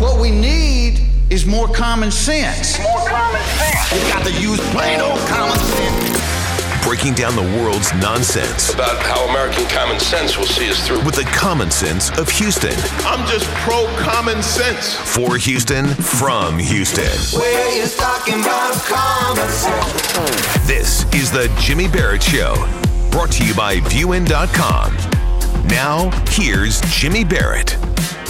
What we need is more common sense. More common sense. You got to use plain old common sense. Breaking down the world's nonsense about how American common sense will see us through. with the common sense of Houston. I'm just pro common sense. For Houston, from Houston. Where you talking about common sense? This is the Jimmy Barrett Show, brought to you by Viewin.com. Now, here's Jimmy Barrett.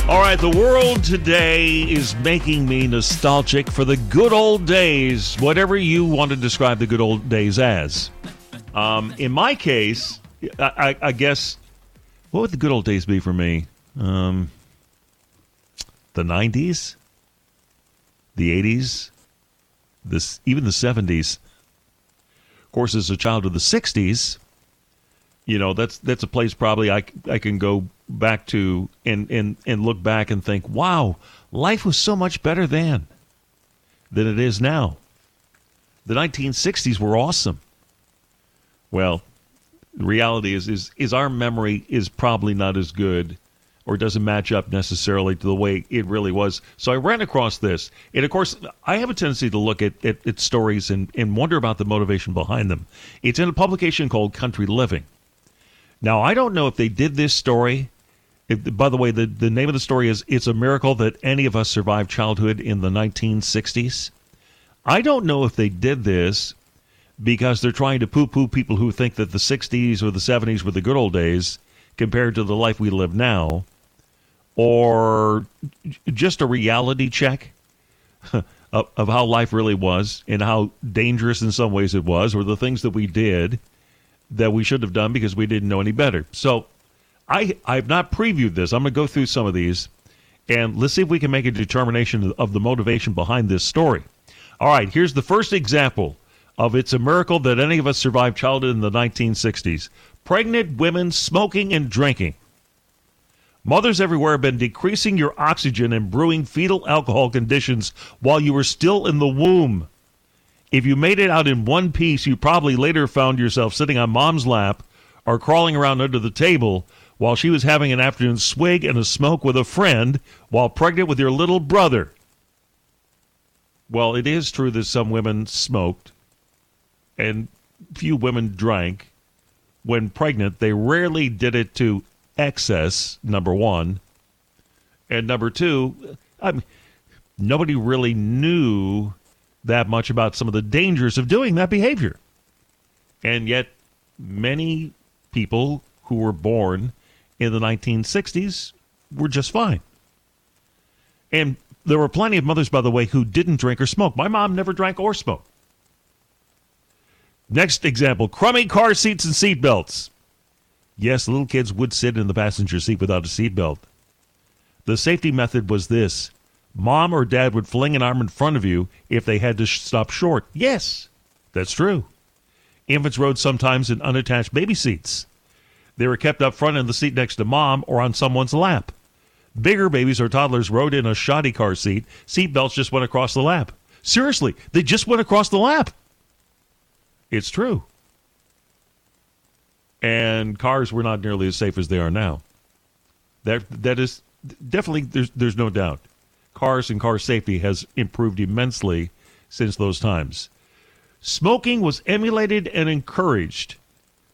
All right, the world today is making me nostalgic for the good old days, whatever you want to describe the good old days as. Um, in my case, I, I, I guess, what would the good old days be for me? Um, the 90s, the 80s, this even the 70s. Of course, as a child of the 60s, you know that's that's a place probably I, I can go back to and, and and look back and think wow life was so much better then than it is now. The 1960s were awesome. Well the reality is is is our memory is probably not as good or doesn't match up necessarily to the way it really was. So i ran across this. And of course i have a tendency to look at, at, at stories and, and wonder about the motivation behind them. It's in a publication called country living. Now, I don't know if they did this story. If, by the way, the, the name of the story is It's a Miracle That Any of Us Survived Childhood in the 1960s. I don't know if they did this because they're trying to poo poo people who think that the 60s or the 70s were the good old days compared to the life we live now, or just a reality check of, of how life really was and how dangerous in some ways it was, or the things that we did that we should have done because we didn't know any better. So I I've not previewed this. I'm going to go through some of these and let's see if we can make a determination of the motivation behind this story. All right, here's the first example of it's a miracle that any of us survived childhood in the 1960s. Pregnant women smoking and drinking. Mothers everywhere have been decreasing your oxygen and brewing fetal alcohol conditions while you were still in the womb. If you made it out in one piece, you probably later found yourself sitting on mom's lap or crawling around under the table while she was having an afternoon swig and a smoke with a friend while pregnant with your little brother. Well, it is true that some women smoked and few women drank. When pregnant, they rarely did it to excess, number one. And number two, I mean, nobody really knew that much about some of the dangers of doing that behavior. And yet, many people who were born in the 1960s were just fine. And there were plenty of mothers, by the way, who didn't drink or smoke. My mom never drank or smoked. Next example crummy car seats and seat belts. Yes, little kids would sit in the passenger seat without a seatbelt. The safety method was this mom or dad would fling an arm in front of you if they had to sh- stop short. Yes, that's true. Infants rode sometimes in unattached baby seats. They were kept up front in the seat next to mom or on someone's lap. Bigger babies or toddlers rode in a shoddy car seat. Seat belts just went across the lap. Seriously, they just went across the lap. It's true. And cars were not nearly as safe as they are now. That that is definitely there's there's no doubt cars and car safety has improved immensely since those times. Smoking was emulated and encouraged.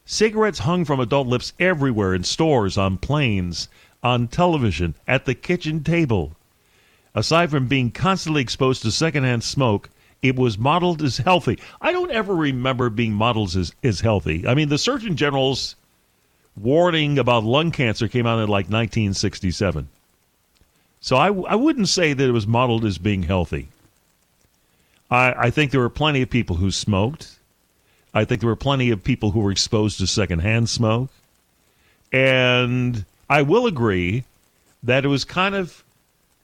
Cigarettes hung from adult lips everywhere in stores, on planes, on television, at the kitchen table. Aside from being constantly exposed to secondhand smoke, it was modeled as healthy. I don't ever remember being modeled as, as healthy. I mean, the Surgeon General's warning about lung cancer came out in like 1967. So I, I wouldn't say that it was modeled as being healthy. I, I think there were plenty of people who smoked. I think there were plenty of people who were exposed to secondhand smoke. And I will agree that it was kind of,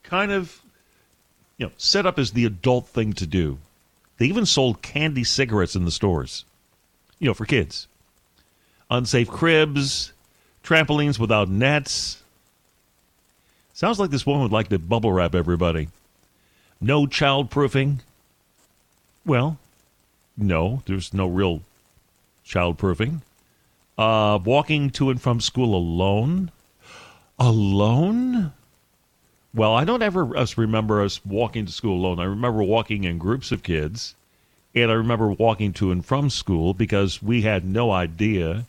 kind of, you know, set up as the adult thing to do. They even sold candy cigarettes in the stores, you know, for kids. Unsafe cribs, trampolines without nets. Sounds like this woman would like to bubble wrap everybody. No child proofing. Well, no, there's no real child proofing. Uh, walking to and from school alone. Alone? Well, I don't ever us remember us walking to school alone. I remember walking in groups of kids, and I remember walking to and from school because we had no idea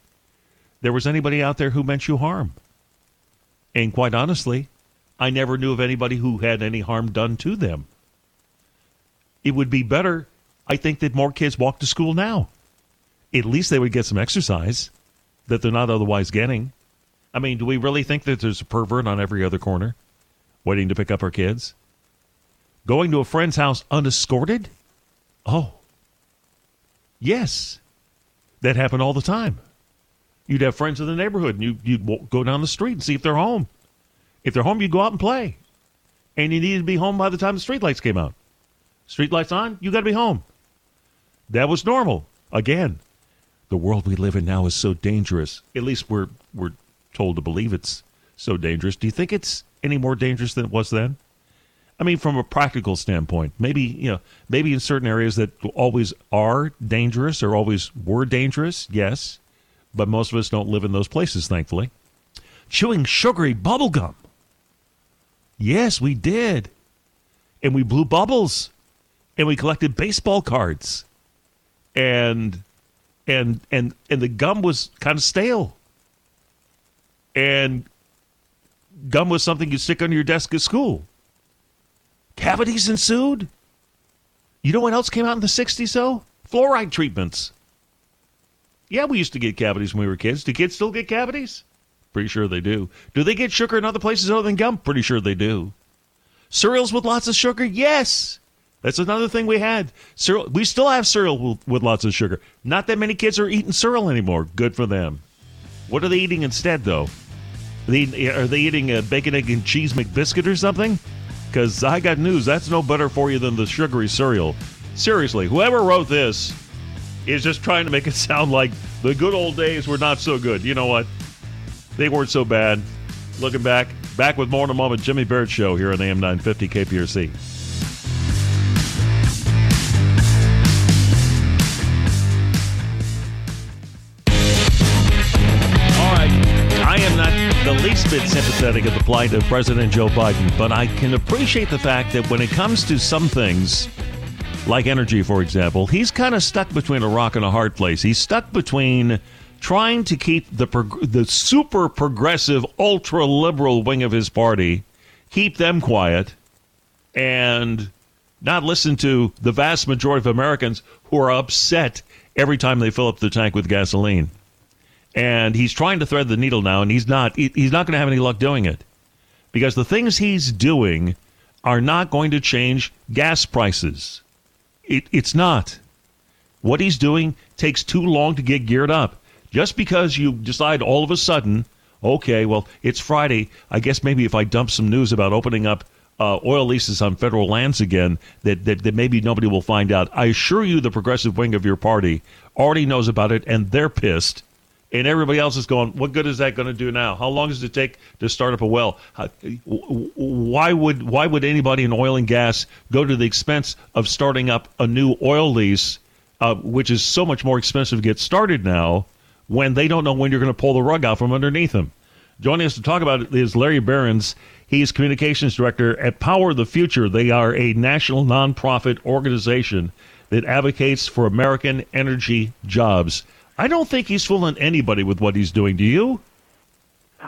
there was anybody out there who meant you harm. And quite honestly, I never knew of anybody who had any harm done to them. It would be better, I think, that more kids walk to school now. At least they would get some exercise that they're not otherwise getting. I mean, do we really think that there's a pervert on every other corner waiting to pick up our kids? Going to a friend's house unescorted? Oh. Yes. That happened all the time. You'd have friends in the neighborhood and you, you'd go down the street and see if they're home. If they're home, you'd go out and play. And you needed to be home by the time the streetlights came out. Streetlights on, you got to be home. That was normal. Again, the world we live in now is so dangerous. At least we're we're told to believe it's so dangerous. Do you think it's any more dangerous than it was then? I mean, from a practical standpoint, maybe you know, maybe in certain areas that always are dangerous or always were dangerous, yes, but most of us don't live in those places, thankfully. Chewing sugary bubble gum. Yes, we did, and we blew bubbles, and we collected baseball cards, and and and and the gum was kind of stale and gum was something you stick under your desk at school. Cavities ensued. You know what else came out in the 60s, though? Fluoride treatments. Yeah, we used to get cavities when we were kids. Do kids still get cavities? Pretty sure they do. Do they get sugar in other places other than gum? Pretty sure they do. Cereals with lots of sugar? Yes. That's another thing we had. Cereal. We still have cereal with, with lots of sugar. Not that many kids are eating cereal anymore. Good for them. What are they eating instead, though? Are they, are they eating a bacon, egg, and cheese McBiscuit or something? Because I got news. That's no better for you than the sugary cereal. Seriously, whoever wrote this is just trying to make it sound like the good old days were not so good. You know what? They weren't so bad. Looking back, back with more in a moment. Jimmy Barrett Show here on AM 950 KPRC. Bit sympathetic of the plight of President Joe Biden, but I can appreciate the fact that when it comes to some things, like energy, for example, he's kind of stuck between a rock and a hard place. He's stuck between trying to keep the prog- the super progressive, ultra liberal wing of his party, keep them quiet, and not listen to the vast majority of Americans who are upset every time they fill up the tank with gasoline and he's trying to thread the needle now, and he's not. He's not going to have any luck doing it because the things he's doing are not going to change gas prices. It, it's not. What he's doing takes too long to get geared up. Just because you decide all of a sudden, okay, well, it's Friday. I guess maybe if I dump some news about opening up uh, oil leases on federal lands again, that, that, that maybe nobody will find out. I assure you, the progressive wing of your party already knows about it, and they're pissed and everybody else is going, what good is that going to do now? How long does it take to start up a well? why would why would anybody in oil and gas go to the expense of starting up a new oil lease, uh, which is so much more expensive to get started now, when they don't know when you're going to pull the rug out from underneath them? Joining us to talk about it is Larry Behrens. He's communications director at Power of the Future. They are a national nonprofit organization that advocates for American energy jobs. I don't think he's fooling anybody with what he's doing. Do you?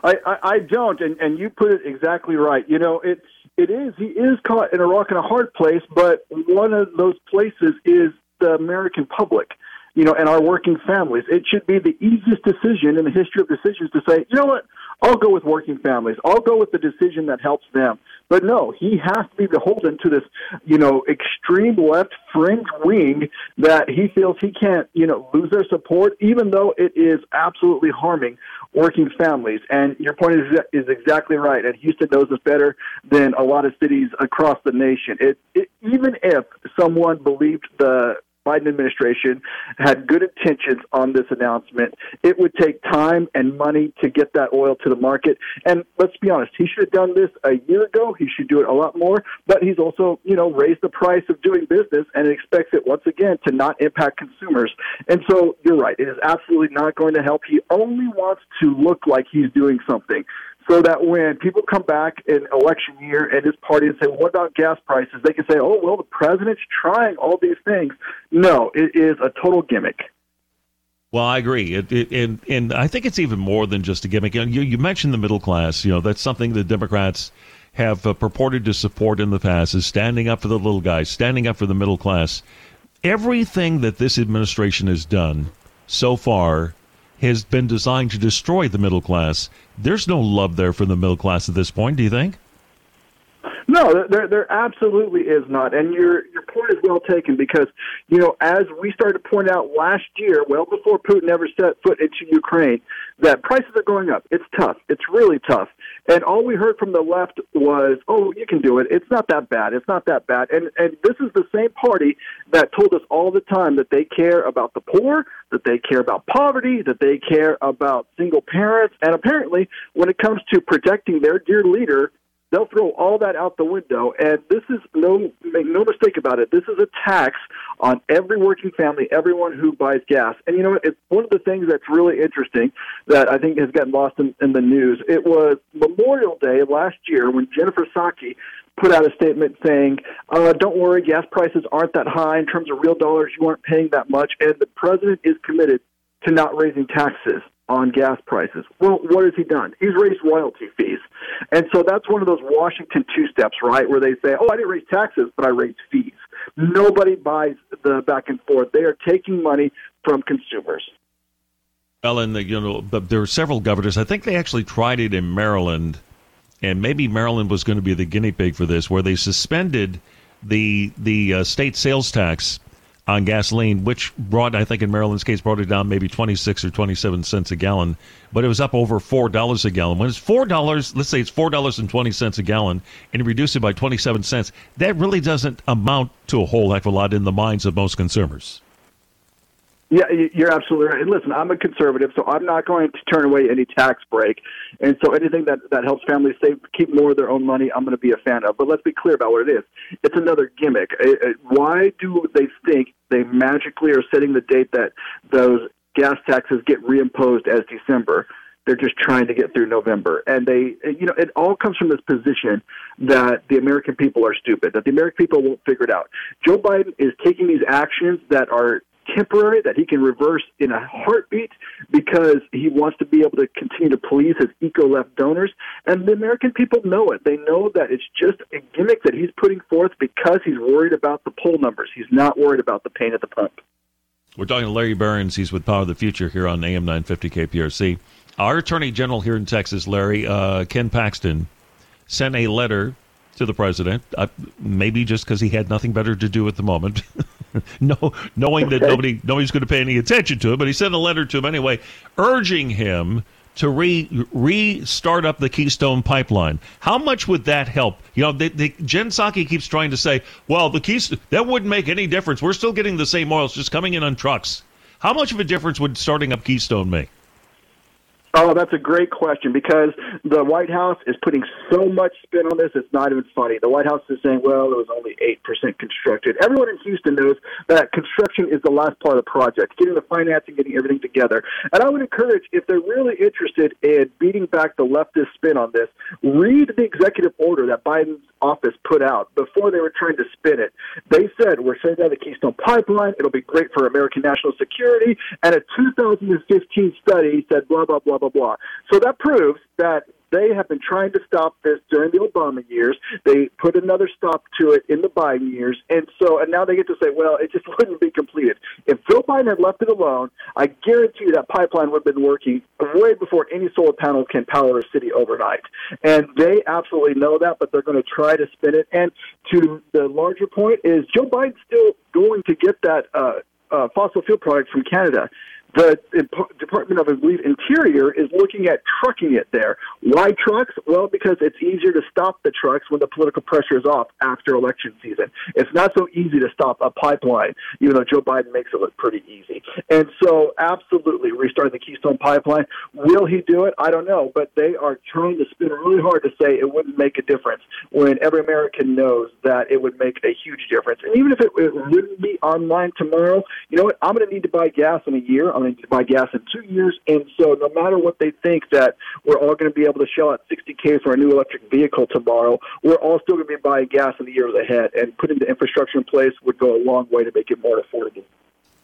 I, I, I don't, and, and you put it exactly right. You know, it it is he is caught in a rock and a hard place, but one of those places is the American public you know, and our working families. It should be the easiest decision in the history of decisions to say, you know what, I'll go with working families. I'll go with the decision that helps them. But no, he has to be beholden to this, you know, extreme left fringe wing that he feels he can't, you know, lose their support, even though it is absolutely harming working families. And your point is, is exactly right. And Houston knows this better than a lot of cities across the nation. It, it even if someone believed the Biden administration had good intentions on this announcement. It would take time and money to get that oil to the market. And let's be honest, he should have done this a year ago. He should do it a lot more. But he's also, you know, raised the price of doing business and expects it once again to not impact consumers. And so you're right. It is absolutely not going to help. He only wants to look like he's doing something. So that when people come back in election year and his party and say, well, "What about gas prices?" They can say, "Oh, well, the president's trying all these things." No, it is a total gimmick. Well, I agree, it, it, and and I think it's even more than just a gimmick. You, you mentioned the middle class. You know, that's something the Democrats have uh, purported to support in the past is standing up for the little guys, standing up for the middle class. Everything that this administration has done so far has been designed to destroy the middle class. There's no love there for the middle class at this point, do you think? No, there there absolutely is not, and your your point is well taken because you know as we started to point out last year, well before Putin ever set foot into Ukraine, that prices are going up. It's tough. It's really tough, and all we heard from the left was, "Oh, you can do it. It's not that bad. It's not that bad." And and this is the same party that told us all the time that they care about the poor, that they care about poverty, that they care about single parents, and apparently, when it comes to protecting their dear leader, they'll throw all that out the window. And this is no make no mistake about it. This is a tax on every working family, everyone who buys gas. And you know, what? it's one of the things that's really interesting that I think has gotten lost in, in the news. It was Memorial Day last year when Jennifer Psaki put out a statement saying, uh, "Don't worry, gas prices aren't that high in terms of real dollars. You aren't paying that much, and the president is committed to not raising taxes." On gas prices. Well, what has he done? He's raised royalty fees. And so that's one of those Washington two steps, right, where they say, oh, I didn't raise taxes, but I raised fees. Nobody buys the back and forth. They are taking money from consumers. Well, and the, you know, there were several governors. I think they actually tried it in Maryland, and maybe Maryland was going to be the guinea pig for this, where they suspended the the uh, state sales tax on gasoline, which brought, I think in Maryland's case, brought it down maybe 26 or 27 cents a gallon, but it was up over $4 a gallon. When it's $4, let's say it's $4.20 a gallon, and you reduce it by 27 cents, that really doesn't amount to a whole heck of a lot in the minds of most consumers. Yeah, you're absolutely right. And listen, I'm a conservative, so I'm not going to turn away any tax break. And so anything that, that helps families save, keep more of their own money, I'm going to be a fan of. But let's be clear about what it is. It's another gimmick. Why do they think they magically are setting the date that those gas taxes get reimposed as December? They're just trying to get through November. And they, you know, it all comes from this position that the American people are stupid, that the American people won't figure it out. Joe Biden is taking these actions that are temporary that he can reverse in a heartbeat because he wants to be able to continue to please his eco left donors. And the American people know it. They know that it's just a gimmick that he's putting forth because he's worried about the poll numbers. He's not worried about the pain at the pump. We're talking to Larry Behrens. He's with Power of the Future here on AM 950 KPRC. Our Attorney General here in Texas, Larry, uh, Ken Paxton, sent a letter to the president, uh, maybe just because he had nothing better to do at the moment. no, knowing that nobody nobody's going to pay any attention to it, but he sent a letter to him anyway, urging him to re restart up the Keystone Pipeline. How much would that help? You know, the, the, Jen Psaki keeps trying to say, well, the Keystone that wouldn't make any difference. We're still getting the same oil, it's just coming in on trucks. How much of a difference would starting up Keystone make? Oh, that's a great question because the White House is putting so much spin on this, it's not even funny. The White House is saying, well, it was only 8% constructed. Everyone in Houston knows that construction is the last part of the project, getting the financing, getting everything together. And I would encourage, if they're really interested in beating back the leftist spin on this, read the executive order that Biden's office put out before they were trying to spin it. They said, we're shutting down the Keystone Pipeline. It'll be great for American national security. And a 2015 study said, blah, blah, blah, blah. So that proves that they have been trying to stop this during the Obama years. They put another stop to it in the Biden years, and so and now they get to say, well, it just wouldn't be completed. If Joe Biden had left it alone, I guarantee you that pipeline would have been working way before any solar panel can power a city overnight. And they absolutely know that, but they're going to try to spin it. And to the larger point is Joe Biden's still going to get that uh, uh, fossil fuel product from Canada. The Department of, I believe, Interior is looking at trucking it there. Why trucks? Well, because it's easier to stop the trucks when the political pressure is off after election season. It's not so easy to stop a pipeline, even though Joe Biden makes it look pretty easy. And so, absolutely, restarting the Keystone Pipeline. Will he do it? I don't know, but they are trying to spin really hard to say it wouldn't make a difference when every American knows that it would make a huge difference. And even if it, it wouldn't be online tomorrow, you know what? I'm going to need to buy gas in a year. I'm to buy gas in two years. And so, no matter what they think that we're all going to be able to shell out 60k for a new electric vehicle tomorrow, we're all still going to be buying gas in the years ahead. And putting the infrastructure in place would go a long way to make it more affordable.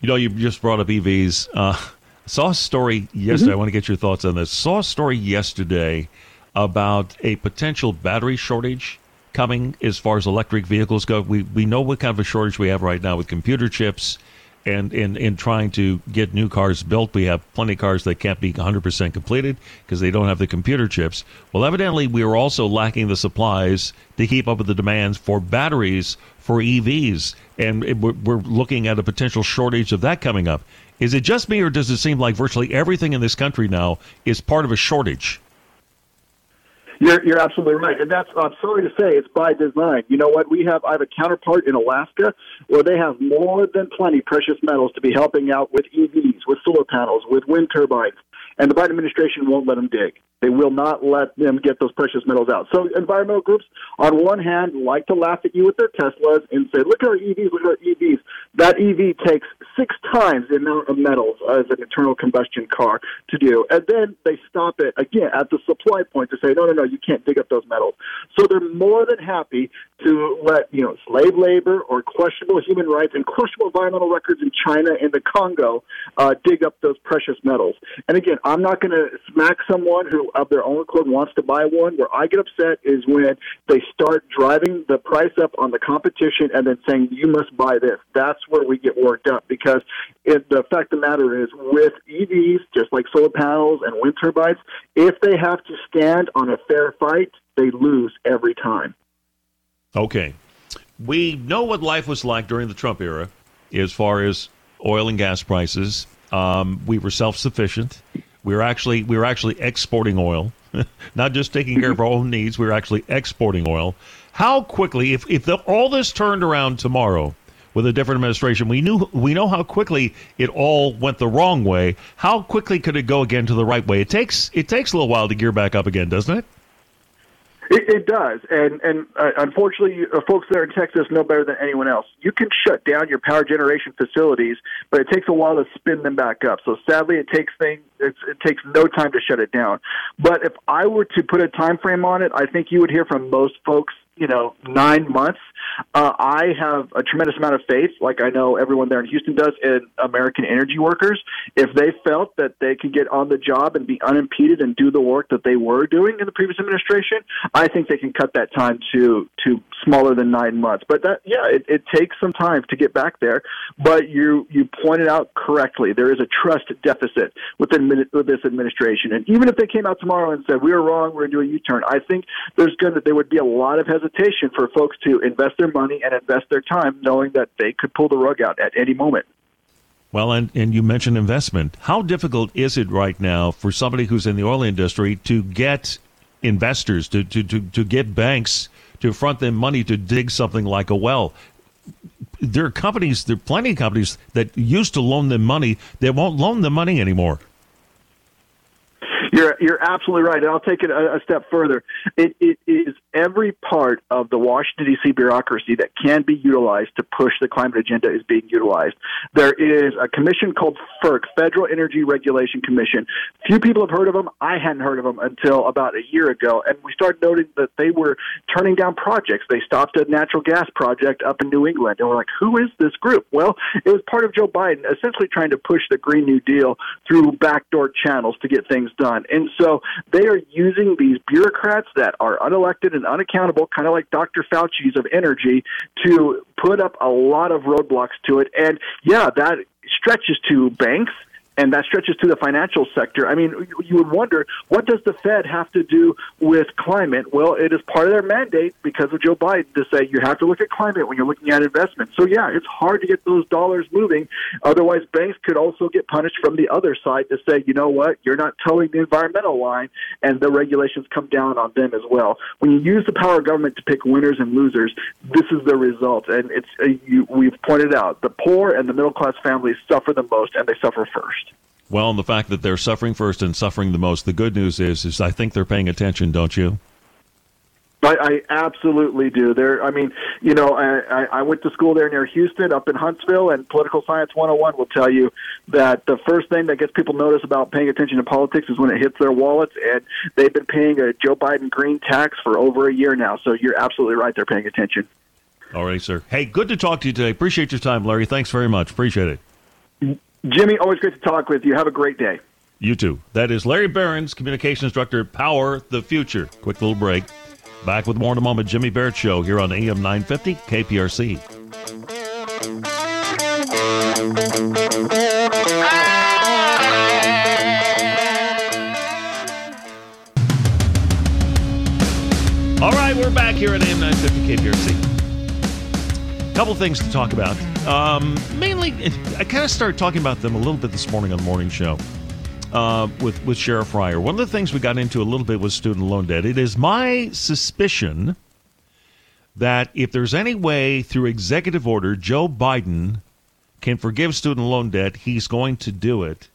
You know, you just brought up EVs. Uh, saw a story yesterday. Mm-hmm. I want to get your thoughts on this. Saw a story yesterday about a potential battery shortage coming as far as electric vehicles go. We we know what kind of a shortage we have right now with computer chips and in, in trying to get new cars built, we have plenty of cars that can't be 100% completed because they don't have the computer chips. Well, evidently, we are also lacking the supplies to keep up with the demands for batteries for EVs, and we're looking at a potential shortage of that coming up. Is it just me, or does it seem like virtually everything in this country now is part of a shortage? You're, you're absolutely right, and that's I'm sorry to say it's by design. You know what? We have I have a counterpart in Alaska where they have more than plenty precious metals to be helping out with EVs, with solar panels, with wind turbines, and the Biden administration won't let them dig. They will not let them get those precious metals out. So environmental groups, on one hand, like to laugh at you with their Teslas and say, "Look at our EVs, look at our EVs." That EV takes six times the amount of metals as an internal combustion car to do, and then they stop it again at the supply point to say, "No, no, no, you can't dig up those metals." So they're more than happy to let you know slave labor or questionable human rights and questionable environmental records in China and the Congo uh, dig up those precious metals. And again, I'm not going to smack someone who of their own accord wants to buy one. Where I get upset is when they start driving the price up on the competition and then saying you must buy this. That's where we get worked up because it, the fact of the matter is with EVs, just like solar panels and wind turbines, if they have to stand on a fair fight, they lose every time. Okay. We know what life was like during the Trump era as far as oil and gas prices. Um, we were self sufficient. We were actually we were actually exporting oil, not just taking care of our own needs. We were actually exporting oil. How quickly, if if the, all this turned around tomorrow with a different administration, we knew we know how quickly it all went the wrong way. How quickly could it go again to the right way? It takes it takes a little while to gear back up again, doesn't it? It, it does, and and uh, unfortunately, uh, folks there in Texas know better than anyone else. You can shut down your power generation facilities, but it takes a while to spin them back up. So sadly, it takes things it takes no time to shut it down. But if I were to put a time frame on it, I think you would hear from most folks you know nine months. Uh, I have a tremendous amount of faith, like I know everyone there in Houston does, in American energy workers. If they felt that they could get on the job and be unimpeded and do the work that they were doing in the previous administration, I think they can cut that time to to smaller than nine months. But that, yeah, it, it takes some time to get back there. But you you pointed out correctly, there is a trust deficit within with this administration, and even if they came out tomorrow and said we were wrong, we're going to do a U-turn, I think there's going to there would be a lot of hesitation hesitation for folks to invest their money and invest their time knowing that they could pull the rug out at any moment. Well, and, and you mentioned investment. How difficult is it right now for somebody who's in the oil industry to get investors, to, to, to, to get banks to front them money to dig something like a well? There are companies, there are plenty of companies that used to loan them money that won't loan them money anymore. You're you're absolutely right, and I'll take it a, a step further. It, it is every part of the Washington D.C. bureaucracy that can be utilized to push the climate agenda is being utilized. There is a commission called FERC, Federal Energy Regulation Commission. Few people have heard of them. I hadn't heard of them until about a year ago, and we started noting that they were turning down projects. They stopped a natural gas project up in New England, and we're like, who is this group? Well, it was part of Joe Biden essentially trying to push the Green New Deal through backdoor channels to get things done on. And so they are using these bureaucrats that are unelected and unaccountable, kind of like Dr. Fauci's of energy, to put up a lot of roadblocks to it. And yeah, that stretches to banks and that stretches to the financial sector. I mean, you would wonder what does the Fed have to do with climate? Well, it is part of their mandate because of Joe Biden to say you have to look at climate when you're looking at investment. So yeah, it's hard to get those dollars moving. Otherwise, banks could also get punished from the other side to say, you know what, you're not toeing the environmental line, and the regulations come down on them as well. When you use the power of government to pick winners and losers, this is the result. And it's uh, you, we've pointed out the poor and the middle class families suffer the most, and they suffer first. Well, and the fact that they're suffering first and suffering the most, the good news is, is I think they're paying attention, don't you? I, I absolutely do. There, I mean, you know, I, I went to school there near Houston, up in Huntsville, and Political Science 101 will tell you that the first thing that gets people notice about paying attention to politics is when it hits their wallets, and they've been paying a Joe Biden green tax for over a year now. So you're absolutely right; they're paying attention. All right, sir. Hey, good to talk to you today. Appreciate your time, Larry. Thanks very much. Appreciate it. Jimmy, always great to talk with you. Have a great day. You too. That is Larry Behrens, Communications Director, Power the Future. Quick little break. Back with more in a moment. Jimmy Barrett Show here on AM 950 KPRC. All right, we're back here at AM 950 KPRC. Couple things to talk about. Um, mainly, I kind of started talking about them a little bit this morning on the morning show uh, with with Sheriff Ryer. One of the things we got into a little bit was student loan debt. It is my suspicion that if there's any way through executive order Joe Biden can forgive student loan debt, he's going to do it,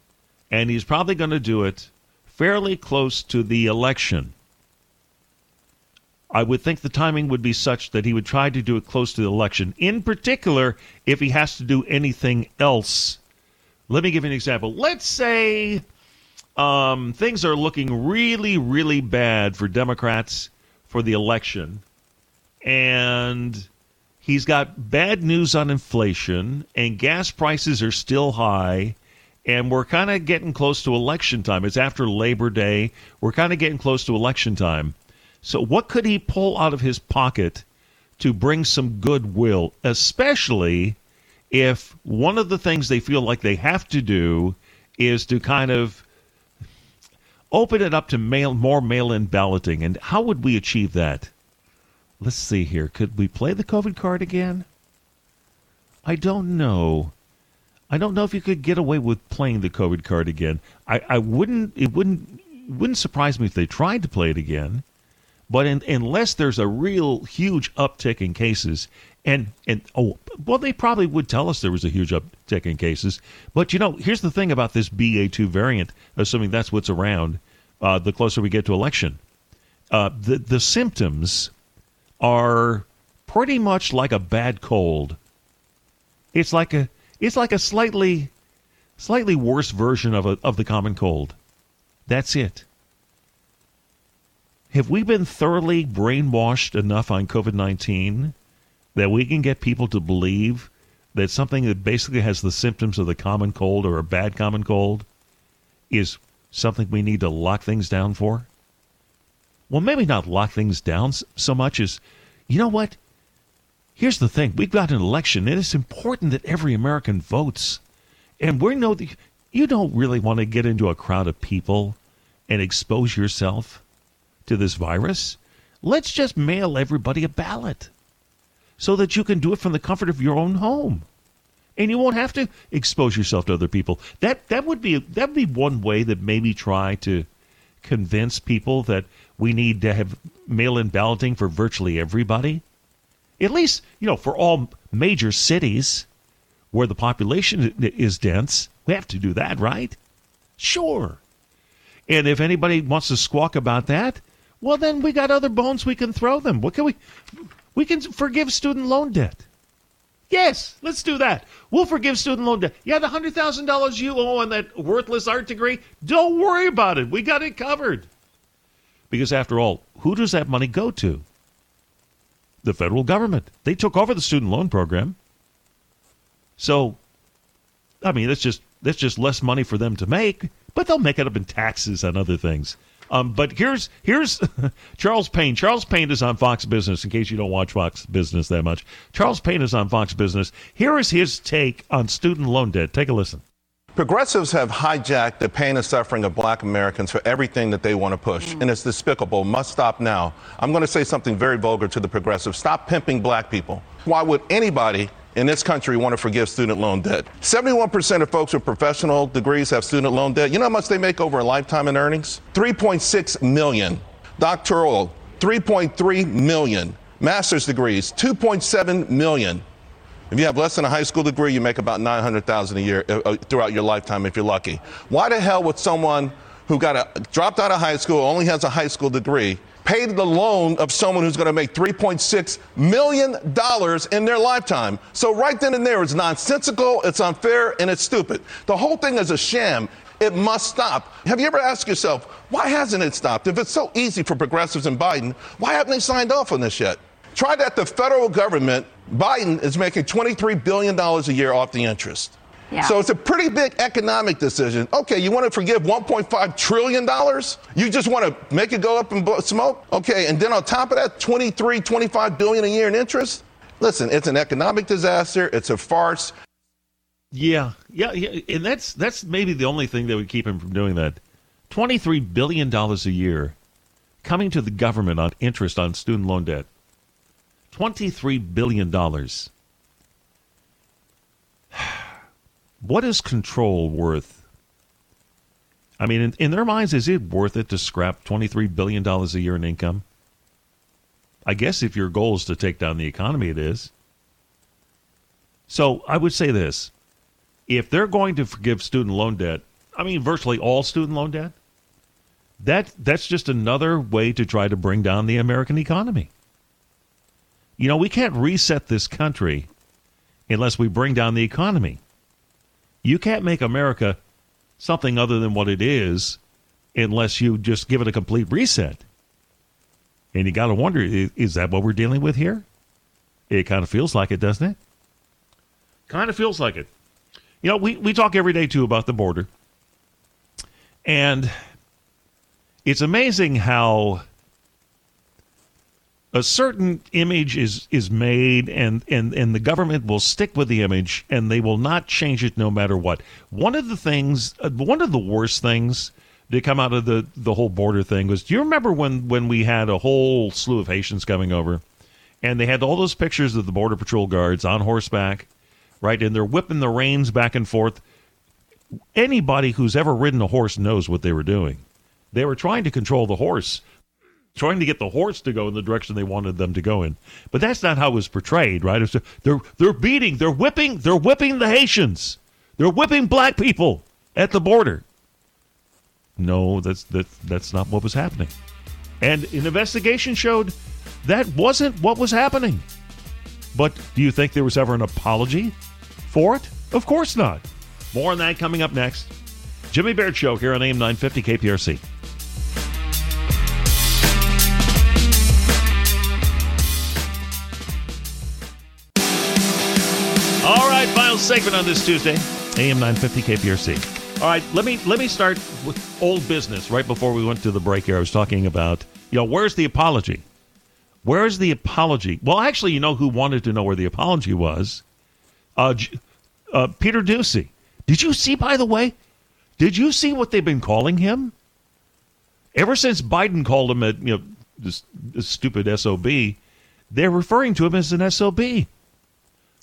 and he's probably going to do it fairly close to the election. I would think the timing would be such that he would try to do it close to the election. In particular, if he has to do anything else. Let me give you an example. Let's say um, things are looking really, really bad for Democrats for the election. And he's got bad news on inflation, and gas prices are still high. And we're kind of getting close to election time. It's after Labor Day. We're kind of getting close to election time. So, what could he pull out of his pocket to bring some goodwill, especially if one of the things they feel like they have to do is to kind of open it up to mail more mail-in balloting? And how would we achieve that? Let's see here. Could we play the covid card again? I don't know. I don't know if you could get away with playing the covid card again. I, I wouldn't it wouldn't wouldn't surprise me if they tried to play it again but in, unless there's a real huge uptick in cases and and oh well they probably would tell us there was a huge uptick in cases. But you know here's the thing about this ba2 variant assuming that's what's around uh, the closer we get to election. Uh, the the symptoms are pretty much like a bad cold. It's like a it's like a slightly slightly worse version of a, of the common cold. That's it have we been thoroughly brainwashed enough on COVID 19 that we can get people to believe that something that basically has the symptoms of the common cold or a bad common cold is something we need to lock things down for? Well, maybe not lock things down so much as, you know what? Here's the thing we've got an election, and it's important that every American votes. And we know that you don't really want to get into a crowd of people and expose yourself to this virus. Let's just mail everybody a ballot so that you can do it from the comfort of your own home. And you won't have to expose yourself to other people. That that would be that would be one way that maybe try to convince people that we need to have mail-in balloting for virtually everybody. At least, you know, for all major cities where the population is dense, we have to do that, right? Sure. And if anybody wants to squawk about that, well, then we got other bones we can throw them. What can we? We can forgive student loan debt. Yes, let's do that. We'll forgive student loan debt. Yeah, the hundred thousand dollars you owe on that worthless art degree. Don't worry about it. We got it covered. Because after all, who does that money go to? The federal government. They took over the student loan program. So, I mean, that's just that's just less money for them to make, but they'll make it up in taxes and other things. Um, but here's here's Charles Payne. Charles Payne is on Fox Business. In case you don't watch Fox Business that much, Charles Payne is on Fox Business. Here is his take on student loan debt. Take a listen. Progressives have hijacked the pain and suffering of black Americans for everything that they want to push. And it's despicable. Must stop now. I'm going to say something very vulgar to the progressives. Stop pimping black people. Why would anybody in this country want to forgive student loan debt. 71% of folks with professional degrees have student loan debt. You know how much they make over a lifetime in earnings? 3.6 million. Doctoral, 3.3 million. Master's degrees, 2.7 million. If you have less than a high school degree, you make about 900,000 a year uh, uh, throughout your lifetime if you're lucky. Why the hell would someone who got a dropped out of high school, only has a high school degree, pay the loan of someone who's going to make $3.6 million in their lifetime. So, right then and there, it's nonsensical, it's unfair, and it's stupid. The whole thing is a sham. It must stop. Have you ever asked yourself, why hasn't it stopped? If it's so easy for progressives and Biden, why haven't they signed off on this yet? Try that the federal government, Biden is making $23 billion a year off the interest. Yeah. So it's a pretty big economic decision. Okay, you want to forgive $1.5 trillion? You just want to make it go up in smoke? Okay, and then on top of that, 23, 25 billion a year in interest? Listen, it's an economic disaster. It's a farce. Yeah, yeah, yeah, and that's that's maybe the only thing that would keep him from doing that. Twenty-three billion dollars a year coming to the government on interest on student loan debt. Twenty-three billion dollars. What is control worth? I mean, in, in their minds, is it worth it to scrap twenty-three billion dollars a year in income? I guess if your goal is to take down the economy, it is. So I would say this if they're going to forgive student loan debt, I mean virtually all student loan debt, that that's just another way to try to bring down the American economy. You know, we can't reset this country unless we bring down the economy. You can't make America something other than what it is unless you just give it a complete reset. And you got to wonder is, that what we're dealing with here? It kind of feels like it, doesn't it? Kind of feels like it. You know, we, we talk every day too about the border. And it's amazing how a certain image is is made and, and, and the government will stick with the image and they will not change it no matter what. One of the things uh, one of the worst things to come out of the, the whole border thing was do you remember when, when we had a whole slew of Haitians coming over and they had all those pictures of the border patrol guards on horseback right? And they're whipping the reins back and forth. Anybody who's ever ridden a horse knows what they were doing. They were trying to control the horse, trying to get the horse to go in the direction they wanted them to go in. But that's not how it was portrayed, right? It's, they're they're beating, they're whipping, they're whipping the Haitians. They're whipping black people at the border. No, that's that that's not what was happening. And an investigation showed that wasn't what was happening. But do you think there was ever an apology for it? Of course not. More on that coming up next. Jimmy Barrett Show here on AM 950 KPRC. Final segment on this Tuesday, AM 950 KPRC. All right, let me let me start with old business. Right before we went to the break here, I was talking about, you know, where's the apology? Where's the apology? Well, actually, you know who wanted to know where the apology was? Uh, uh, Peter Doocy. Did you see, by the way? Did you see what they've been calling him? Ever since Biden called him a you know this, this stupid sob, they're referring to him as an sob.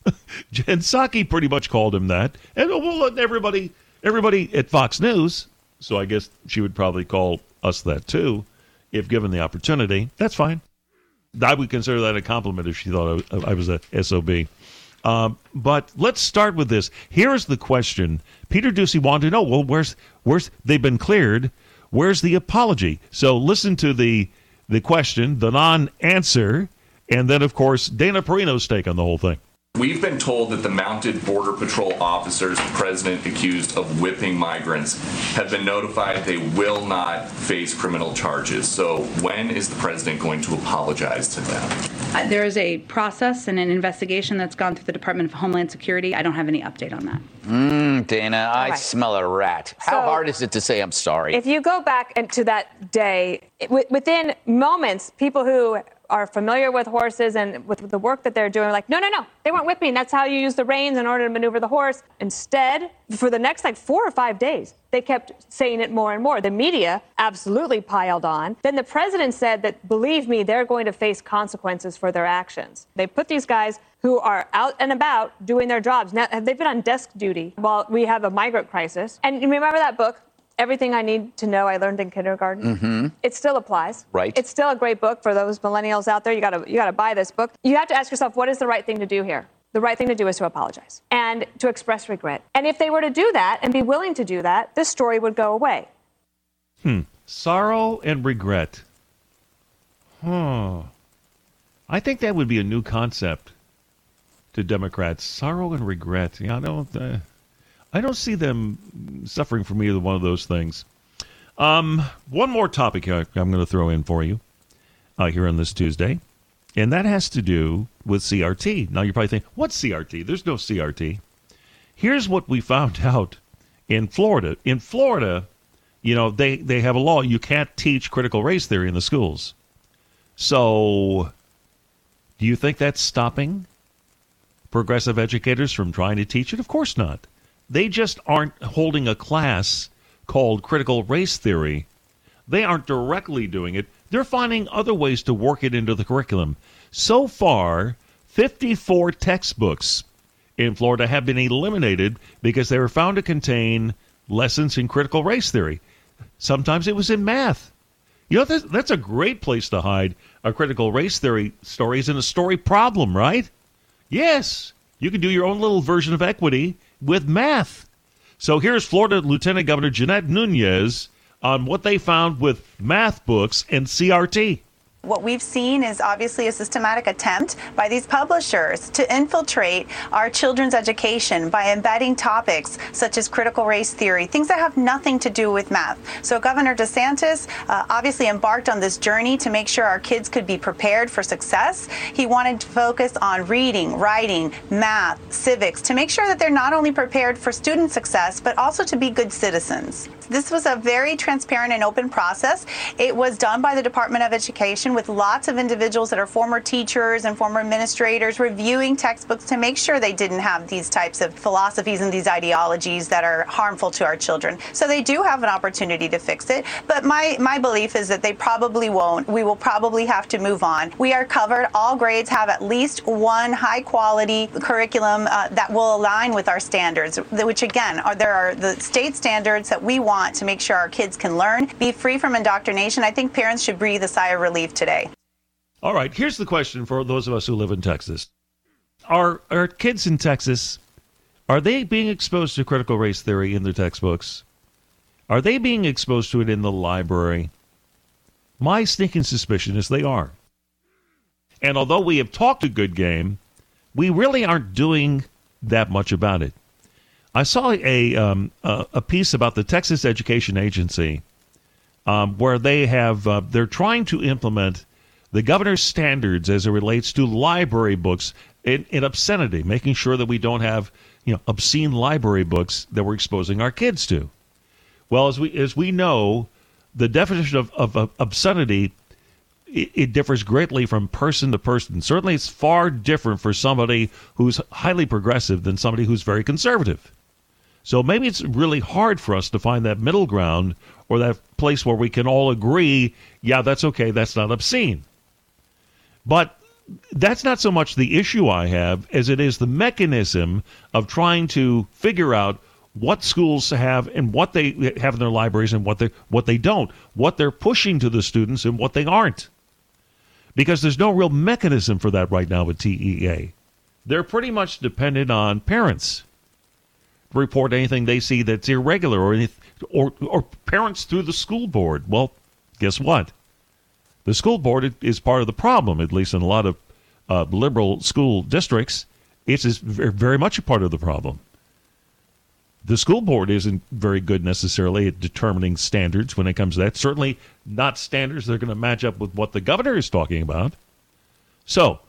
Jen Psaki pretty much called him that, and well, everybody everybody at Fox News. So I guess she would probably call us that too, if given the opportunity. That's fine. I would consider that a compliment if she thought I, was a SOB. Um, but let's start with this. Here's the question: Peter Doocy wanted to know. Well, where's where's they've been cleared? Where's the apology? So listen to the the question, the non-answer, and then of course Dana Perino's take on the whole thing. We've been told that the mounted Border Patrol officers the president accused of whipping migrants have been notified they will not face criminal charges. So, when is the president going to apologize to them? Uh, There is a process and an investigation that's gone through the Department of Homeland Security. I don't have any update on that. Mm, Dana, I right. smell a rat. How So- hard is it to say I'm sorry? If you go back into that day, within moments, people who are familiar with horses and with the work that they're doing like, no, no, no, they weren't whipping. That's how you use the reins in order to maneuver the horse. Instead, for the next like four or five days, they kept saying it more and more. The media absolutely piled on. Then the president said that, believe me, they're going to face consequences for their actions. They put these guys who are out and about doing their jobs. Now, they've been on desk duty while we have a migrant crisis. And you remember that book, Everything I Need to Know I Learned in Kindergarten? Mhm. It still applies. Right. It's still a great book for those millennials out there. You gotta you gotta buy this book. You have to ask yourself, what is the right thing to do here? The right thing to do is to apologize and to express regret. And if they were to do that and be willing to do that, this story would go away. Hmm. Sorrow and regret. Huh. I think that would be a new concept to Democrats. Sorrow and regret. Yeah, I don't. I don't see them suffering from either one of those things. Um, one more topic I'm going to throw in for you uh, here on this Tuesday, and that has to do with CRT. Now you're probably thinking, "What's CRT?" There's no CRT. Here's what we found out in Florida. In Florida, you know, they, they have a law you can't teach critical race theory in the schools. So, do you think that's stopping progressive educators from trying to teach it? Of course not. They just aren't holding a class called critical race theory. They aren't directly doing it. They're finding other ways to work it into the curriculum. So far, 54 textbooks in Florida have been eliminated because they were found to contain lessons in critical race theory. Sometimes it was in math. You know, that's, a great place to hide a critical race theory stories in a story problem, right? Yes, you can do your own little version of equity with math. So here's Florida Lieutenant Governor Jeanette Nunez on what they found with math books and CRT. What we've seen is obviously a systematic attempt by these publishers to infiltrate our children's education by embedding topics such as critical race theory, things that have nothing to do with math. So Governor DeSantis uh, obviously embarked on this journey to make sure our kids could be prepared for success. He wanted to focus on reading, writing, math, civics to make sure that they're not only prepared for student success, but also to be good citizens. This was a very transparent and open process. It was done by the Department of Education with lots of individuals that are former teachers and former administrators reviewing textbooks to make sure they didn't have these types of philosophies and these ideologies that are harmful to our children. So they do have an opportunity to fix it. But my, my belief is that they probably won't. We will probably have to move on. We are covered. All grades have at least one high quality curriculum uh, that will align with our standards, which again are there are the state standards that we want to make sure our kids can learn, be free from indoctrination. I think parents should breathe a sigh of relief today. All right, here's the question for those of us who live in Texas. Are are kids in Texas are they being exposed to critical race theory in their textbooks? Are they being exposed to it in the library? My sneaking suspicion is they are. And although we have talked a good game, we really aren't doing that much about it. I saw a um, a, a piece about the Texas Education Agency um, where they have uh, they're trying to implement the governor's standards as it relates to library books in, in obscenity, making sure that we don't have you know obscene library books that we're exposing our kids to. Well, as we as we know, the definition of, of, of obscenity it, it differs greatly from person to person. Certainly, it's far different for somebody who's highly progressive than somebody who's very conservative. So maybe it's really hard for us to find that middle ground or that place where we can all agree, yeah, that's okay, that's not obscene. But that's not so much the issue I have as it is the mechanism of trying to figure out what schools have and what they have in their libraries and what they what they don't, what they're pushing to the students and what they aren't. Because there's no real mechanism for that right now with TEA. They're pretty much dependent on parents report anything they see that's irregular or or or parents through the school board. Well, guess what? The school board is part of the problem, at least in a lot of uh, liberal school districts. It's very much a part of the problem. The school board isn't very good necessarily at determining standards when it comes to that. Certainly not standards that are going to match up with what the governor is talking about. So,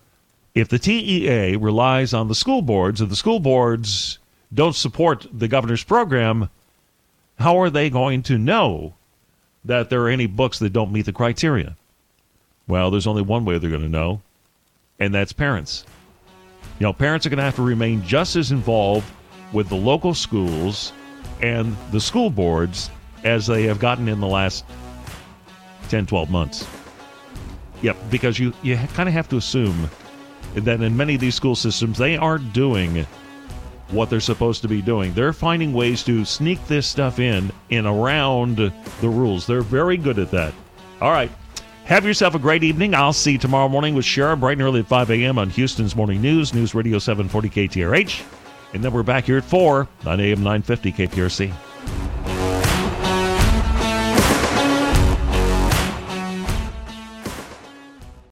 if the TEA relies on the school boards and the school boards don't support the governor's program, how are they going to know that there are any books that don't meet the criteria? Well, there's only one way they're going to know, and that's parents. You know, parents are going to have to remain just as involved with the local schools and the school boards as they have gotten in the last 10, 12 months. Yep, because you, you kind of have to assume that in many of these school systems, they aren't doing what they're supposed to be doing. They're finding ways to sneak this stuff in and around the rules. They're very good at that. All right. Have yourself a great evening. I'll see you tomorrow morning with Shara bright and early at 5 a.m. on Houston's Morning News, News Radio 740 KTRH. And then we're back here at 4 on AM 950 KPRC.